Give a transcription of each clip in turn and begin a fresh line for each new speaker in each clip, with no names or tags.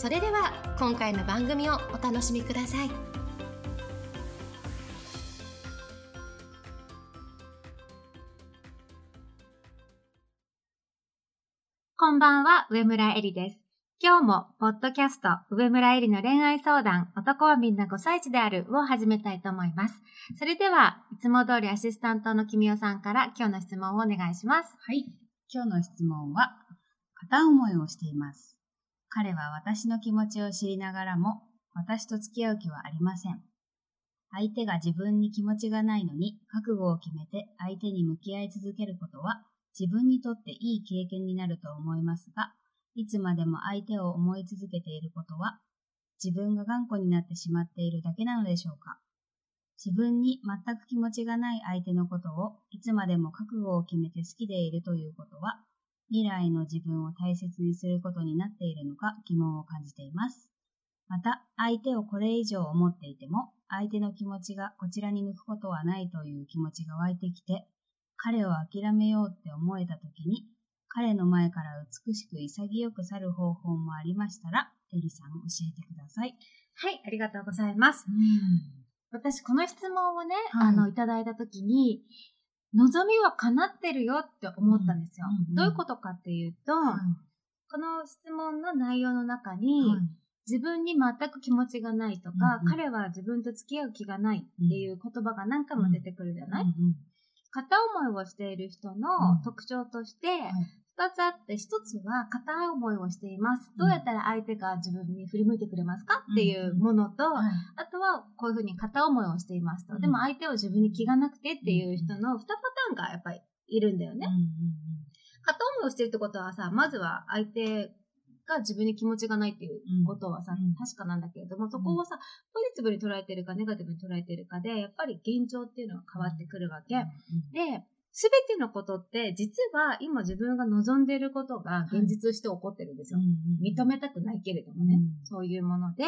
それでは今回の番組をお楽しみください
こんばんは、上村えりです。今日も、ポッドキャスト、上村えりの恋愛相談、男はみんな5歳児であるを始めたいと思います。それでは、いつも通りアシスタントの君代さんから今日の質問をお願いします。
はい。今日の質問は、片思いをしています。彼は私の気持ちを知りながらも、私と付き合う気はありません。相手が自分に気持ちがないのに、覚悟を決めて相手に向き合い続けることは、自分にとっていい経験になると思いますが、いつまでも相手を思い続けていることは、自分が頑固になってしまっているだけなのでしょうか自分に全く気持ちがない相手のことをいつまでも覚悟を決めて好きでいるということは、未来の自分を大切にすることになっているのか疑問を感じています。また、相手をこれ以上思っていても、相手の気持ちがこちらに向くことはないという気持ちが湧いてきて、彼を諦めようって思えた時に、彼の前から美しく潔く去る方法もありましたら、エリさん教えてください。
はい、ありがとうございます。私、この質問をね、
はい
あの、いただいたときに、望みは叶ってるよって思ったんですよ。
うんうんうん
どういうことかっていうと、この質問の内容の中に、自分に全く気持ちがないとか、
うんうん。
彼は自分と付き合う気がないっていう言葉が何回も出てくるじゃない、
うんうん
片思いをしている人の
うん。
特徴として、二つあって、一つは片思いをしています。どうやったら相手が自分に振り向いてくれますか？っていうものと、
はい。
あとはこういうふうに片思いをしていますと。
うん。
でも相手を自分に気がなくてっていう人の二パターンがやっぱりいるんだよね。片思いをしてるってことはさ、まずは相手が自分に気持ちがないっていうことはさ、
うん。
確かなんだけれども、そこをさ、ポジティブに捉えてるかネガティブに捉えてるかで、やっぱり現状っていうのが変わってくるわけ。
うん。
で、すべてのことって、実は今自分が望んでいることが現実として起こってるんですよ。認めたくないけれどもね、
うん。
そういうもので、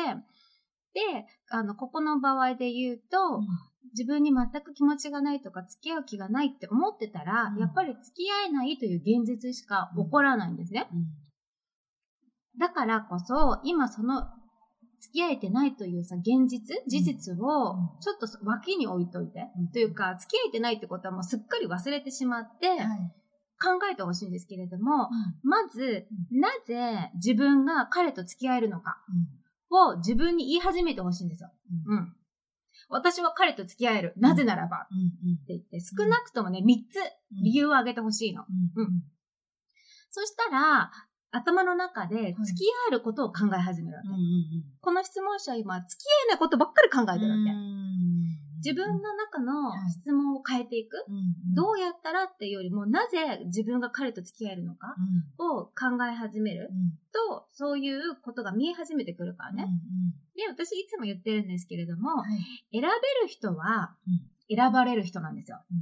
で、あの、ここの場合で言うと、自分に全く気持ちがないとか付き合う気がないって思ってたら、
うん。
やっぱり付き合えないという現実しか起こらないんですね。
うん。
だからこそ、今その付き合えてないというさ、現実、事実を
うん。
ちょっと脇に置いといて、
うん。
というか、付き合えてないってことはもうすっかり忘れてしまって、
はい。
考えてほしいんですけれども、まず、なぜ自分が彼と付き合えるのかを自分に言い始めてほしいんですよ。
うん。
うん。私は彼と付き合える。なぜならば。って言って、少なくともね、3つ理由を挙げてほしいの。
うん。うん。
そしたら、頭の中で付き合えることを考え始めるわけ。
うんうん
この質問者は今、付き合えないことばっかり考えてるわけ。
うん。
自分の中の
はい。
質問を変えていく。
うん
どうやったらっていうよりも、なぜ自分が彼と付き合えるのか
うん。
を考え始める。
うん。
と、そういうことが見え始めてくるから
うん
ね。で、私いつも言ってるんですけれども、
はい。
選べる人は
うん。
選ばれる人なんですよ。
うん。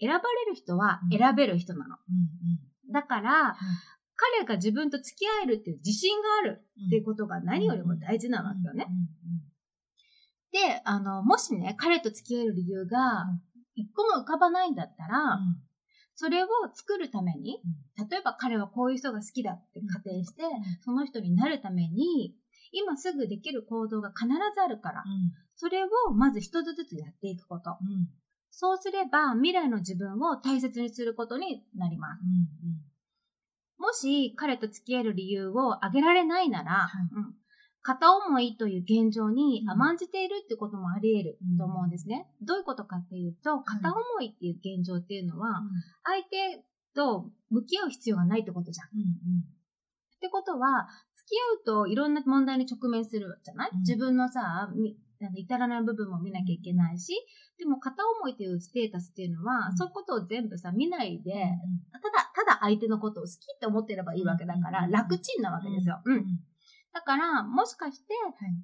選ばれる人は
うん。
選べる人なの。
うん
だから、彼が自分と付き合えるっていう自信がある
うん。
っていうことが何よりも大事なわけよね。
うん
で、あの、もしね、彼と付き合える理由が一個も浮かばないんだったら、それを作るために、例えば彼はこういう人が好きだって仮定して、その人になるために、今すぐできる行動が必ずあるから、それをまず一つずつやっていくこと。そうすれば未来の自分を大切にすることになります。もし彼と付き合える理由を挙げられないなら、
い。
うん。片思いという現状に
うん。
甘んじているってこともあり得る
うん。
と思うんですね。どういうことかっていうと、片思いっていう現状っていうのは、相手と向き合う必要がないってことじゃん。ってことは、付き合うといろんな問題に直面するじゃない、
うん。
自分のさ、みあの至らない部分も見なきゃいけないし、でも片思いというステータスっていうのは、
うん
そういうことを全部さ、見ないで、ただ、ただ相手のことを好きって思ってればいいわけだから、
うん
楽ちんなわけですよ。うん。だから、もしかして、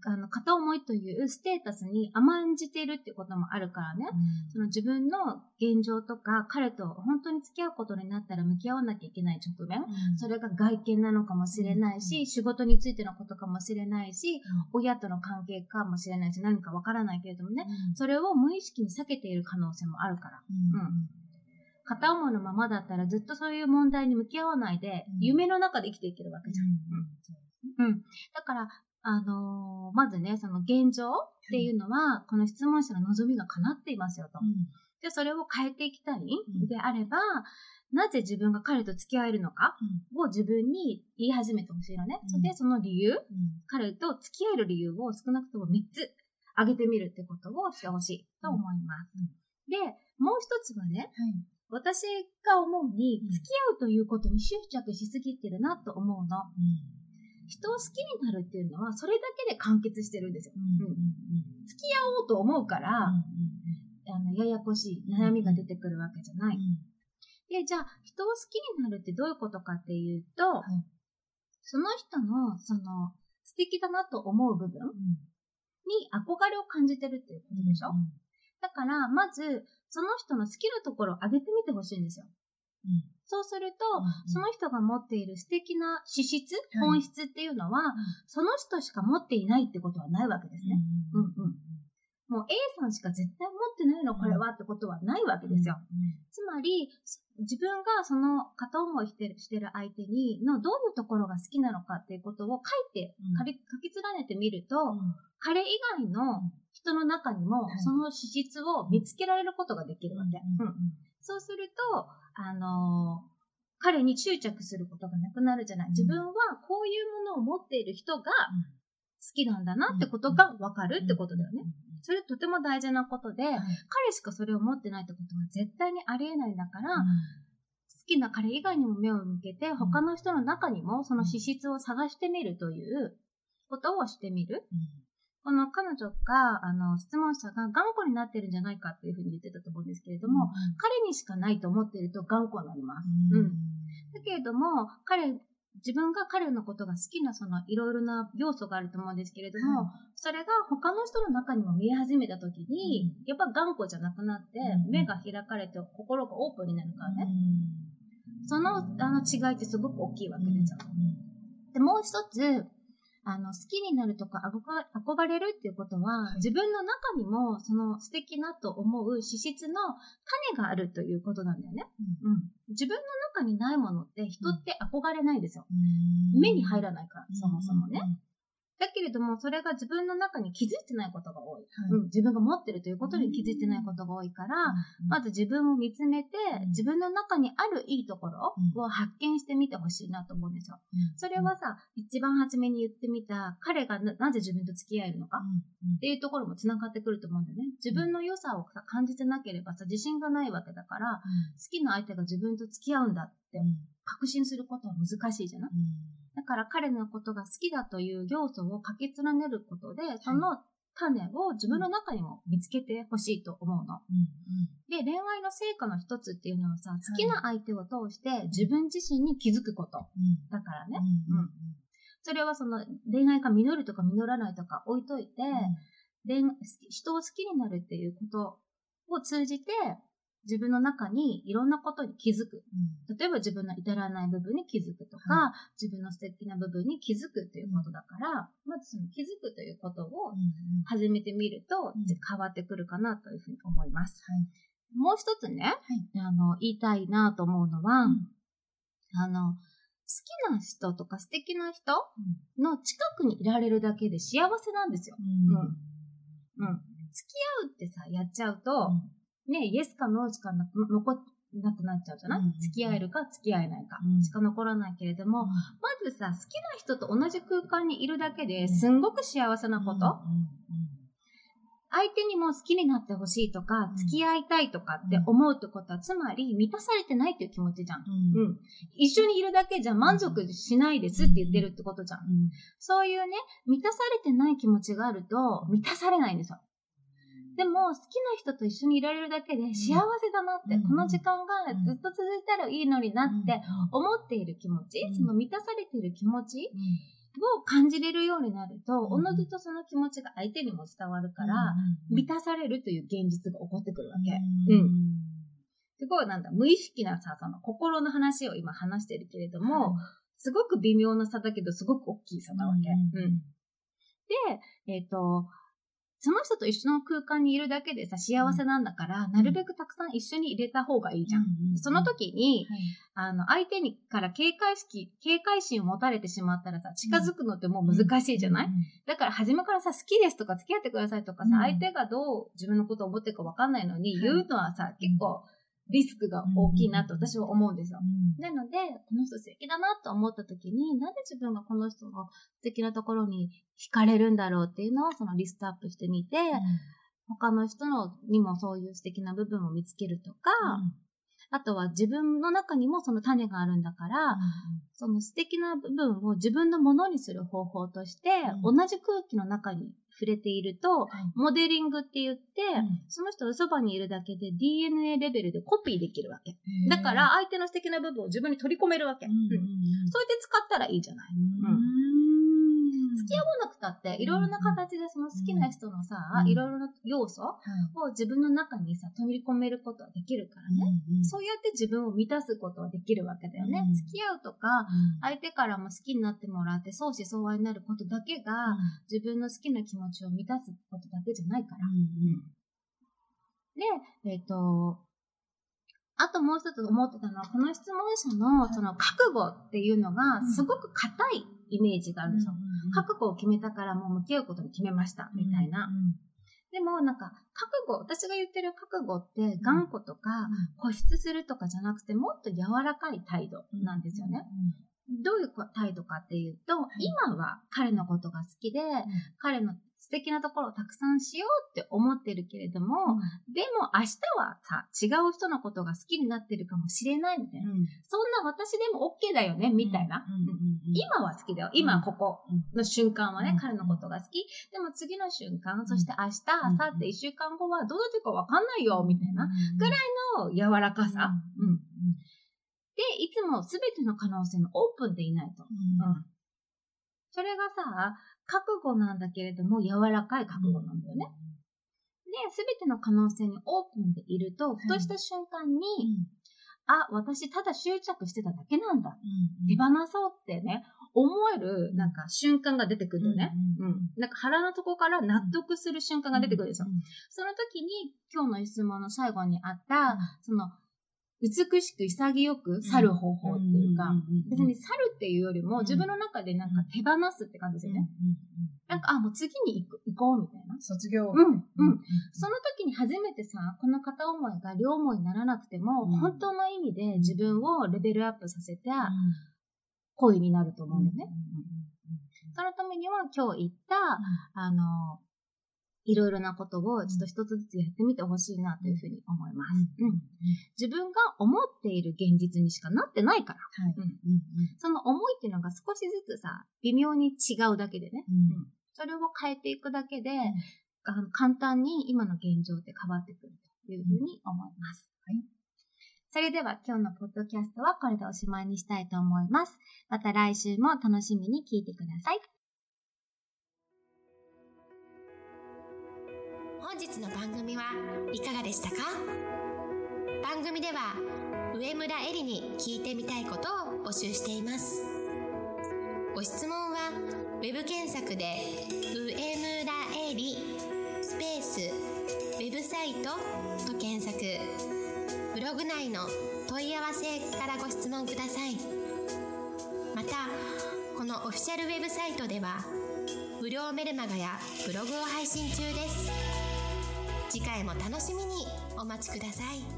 あの、片思いというステータスに甘んじてるってこともあるからね。その自分の現状とか、彼と本当に付き合うことになったら向き合わなきゃいけない直面。それが外見なのかもしれないし、仕事についてのことかもしれないし、親との関係かもしれないし、何かわからないけれどもね、それを無意識に避けている可能性もあるから。片思いのままだったらずっとそういう問題に向き合わないで、
うん。
夢の中で生きていけるわけじゃん。うん。だから、あのーまずね、その現状っていうのは、この質問者の望みが叶っていますよと。で、それを変えていきたい
ん。
であれば、なぜ自分が彼と付き合えるのかを自分に言い始めてほしいのね。
うん。
で、その理由、彼と付き合える理由を少なくとも3つ挙げてみるってことをしてほしいと思います。で、もう一つはね、私が思うに、
うん。
付き合うということに執着しすぎてるなと思うの。人を好きになるっていうのは、それだけで完結してるんですよ。付き合おうと思うから、あの、ややこしい悩みが出てくるわけじゃない。で、じゃあ、人を好きになるってどういうことかっていうと、
い。
その人の、その、素敵だなと思う部分に憧れを感じてるっていうことでしょ、だから、まず、その人の好きなところを上げてみてほしいんですよ。そうすると、その人が持っている素敵な資質、
はい。
本質っていうのは、その人しか持っていないってことはないわけですね。うんうんもう A さんしか絶対持ってないの、これはってことはないわけですよ。つまり、す自分がその片思いしてるしてる相手にのどういうところが好きなのかっていうことを書いて、
うん。
書き連ねてみると、彼以外の人の中にも
はい。
その資質を見つけられることができるわけ。
うん。
うんそうすると、あのー彼に執着することがなくなるじゃない。自分はこういうものを持っている人が好きなんだなってことがわかるってことだよね。それとても大事なことで、彼しかそれを持ってないってことは絶対にありえないんだから、好きな彼以外にも目を向けて、他の人の中にもその資質を探してみるということをしてみる。この彼女が、あの、質問者が頑固になってるんじゃないかっていうふうに言ってたと思うんですけれども、彼にしかないと思っていると頑固になります。うんだけれども、彼、自分が彼のことが好きなそのいろいろな要素があると思うんですけれども、それが他の人の中にも見え始めた時に、やっぱ頑固じゃなくなって、
うん
目が開かれて心がオープンになるからね。そのあの違いってすごく大きいわけですよ。で、もう一つ、あの、好きになるとか憧憧れるっていうことは、自分の中にもその素敵なと思う資質の種があるということなんだよね。うん。自分の中にないものって人って憧れないですよ。目に入らないから、そもそもね。だけれども、それが自分の中に気づいてないことが多い。うん、自分が持ってるということに気づいてないことが多いから、まず自分を見つめて、
うん。
自分の中にあるいいところを発見してみてほしいなと思うんですよ。それはさ、一番初めに言ってみた、彼がななぜ自分と付き合えるのかっていうところも繋がってくると思うんだよね。自分の良さをさ感じてなければさ、自信がないわけだから、好きな相手が自分と付き合うんだって確信することは難しいじゃない？だから彼のことが好きだという要素を書き連ねることで、その種を自分の中にも見つけてほしいと思うの。で、恋愛の成果の一つっていうのはさ、好きな相手を通して自分自身に気づくこと。だからね。うんそれはその恋愛が実るとか実らないとか置いといて、恋人を好きになるっていうことを通じて、自分の中にいろんなことに気づく。例えば自分の至らない部分に気づくとか、
は
自分の素敵な部分に気づくということだから、まずその気づくということを始めてみると
うん。
変わってくるかなというふうに思います。
はい。
もう一つね、あの、言いたいなと思うのは、
うん。
あの、好きな人とか素敵な人の近くにいられるだけで幸せなんですよ。うん。付き合うってさ、やっちゃうと、ね、イエスかノーしかなく残っなくなっちゃうじゃない、
うん
付き合えるか付き合えないか
うん。
しか残らないけれども、まずさ、好きな人と同じ空間にいるだけですんごく幸せなこと、相手にも好きになってほしいとか、
うん。
付き合いたいとかって思うってことは、つまり満たされてないっていう気持ちじゃん。うん。一緒にいるだけじゃ満足しないですって言ってるってことじゃん。そういうね、満たされてない気持ちがあると、満たされないんですよ。でも、好きな人と一緒にいられるだけで幸せだなって、
うん。
この時間がずっと続いたらいいのになって思っている気持ち、
うん。
その満たされている気持ちを感じれるようになると、
うん。
おのずとその気持ちが相手にも伝わるから、満たされるという現実が起こってくるわけ。うん。すごいなんだ、無意識なさ、その心の話を今話してるけれども、すごく微妙な差だけど、すごく大きい差なわけ。うん。で、えっ、と、その人と一緒の空間にいるだけでさ、幸せなんだから、なるべくたくさん一緒に入れた方がいいじゃん。その時に、あの、相手にから警戒式、警戒心を持たれてしまったらさ、近づくのってもう難しいじゃない、だから初めからさ、好きですとか付き合ってくださいとかさ、
うん。
相手がどう自分のことを思ってるか分かんないのに、
はい。
言うのはさ、結構リスクが大きいなと私は思うんですよ。
うん。
なので、この人素敵だなと思った時に、なんで自分がこの人の素敵なところに惹かれるんだろうっていうのをそのリストアップしてみて、他の人のにもそういう素敵な部分を見つけるとか、あとは自分の中にもその種があるんだから、その素敵な部分を自分のものにする方法として、
う
同じ空気の中に触れていると、モデリングって言って、その人のそばにいるだけで DNA レベルでコピーできるわけ。だから、相手の素敵な部分を自分に取り込めるわけ。うんそうやって使ったらいいじゃない。付き合わなくたって、いろいろな形でその好きな人のさ、
うん
いろいろな要素を自分の中にさ、取り込めることはできるからね。そうやって自分を満たすことはできるわけだよね。
うん
付き合うとか、相手からも好きになってもらって相思相愛になることだけが、自分の好きな気持ちを満たすことだけじゃないから。で、えっ、と、あともう一つ思ってたのは、この質問者のその覚悟っていうのがすごく硬いイメージがあるん。ですよ。覚悟を決めたからもう向き合うことに決めました、みたいな。でもなんか、覚悟、私が言ってる覚悟って頑固とか固執するとかじゃなくてもっと柔らかい態度なんですよね。どういう態度かっていうと、今は彼のことが好きで、彼の素敵なところをたくさんしようって思ってるけれども、でも明日はさ、違う人のことが好きになってるかもしれないみたいな。そんな私でも OK だよね、みたいな。今は好きだよ。今ここの瞬間はね、
うん。
彼のことが好き。でも次の瞬間、そして明日、明後日、一週間後はどうなってるかわかんないよ、みたいな。ぐらいの柔らかさ。うん。で、いつも全ての可能性のオープンでいないと。うん。それがさ、覚悟なんだけれども、柔らかい覚悟なんだよね。で、すべての可能性にオープンでいると、ふとした瞬間に、あ、私ただ執着してただけなんだ。手放そうってね、思える、なんか瞬間が出てくるのね。うん。なんか腹の底から納得する瞬間が出てくるんですよ。その時に、今日の質問の最後にあった、その、美しく潔く去る方法っていうか、別に去るっていうよりも、自分の中でなんか手放すって感じですよね。なんか、あ、もう次に行く行こうみたいな。
卒業。
うん、うん。その時に初めてさ、この片思いが両思いにならなくても、
うん
本当の意味で自分をレベルアップさせた恋になると思うんだよね。そのためには今日言った、あの、いろいろなことをちょっと一つずつやってみてほしいなというふうに思います。うん自分が思っている現実にしかなってないから。うんその思いっていうのが少しずつさ、微妙に違うだけでね。それを変えていくだけで、あの簡単に今の現状って変わってくるというふうに思います。
はい
それでは今日のポッドキャストはこれでおしまいにしたいと思います。また来週も楽しみに聞いてください。
本日の番組はいかがでしたか？番組では上村えりに聞いてみたいことを募集しています。ご質問はウェブ検索で「上村えり」スペースウェブサイトと検索。ブログ内の問い合わせからご質問ください。またこのオフィシャルウェブサイトでは無料メルマガやブログを配信中です。次回も楽しみにお待ちください。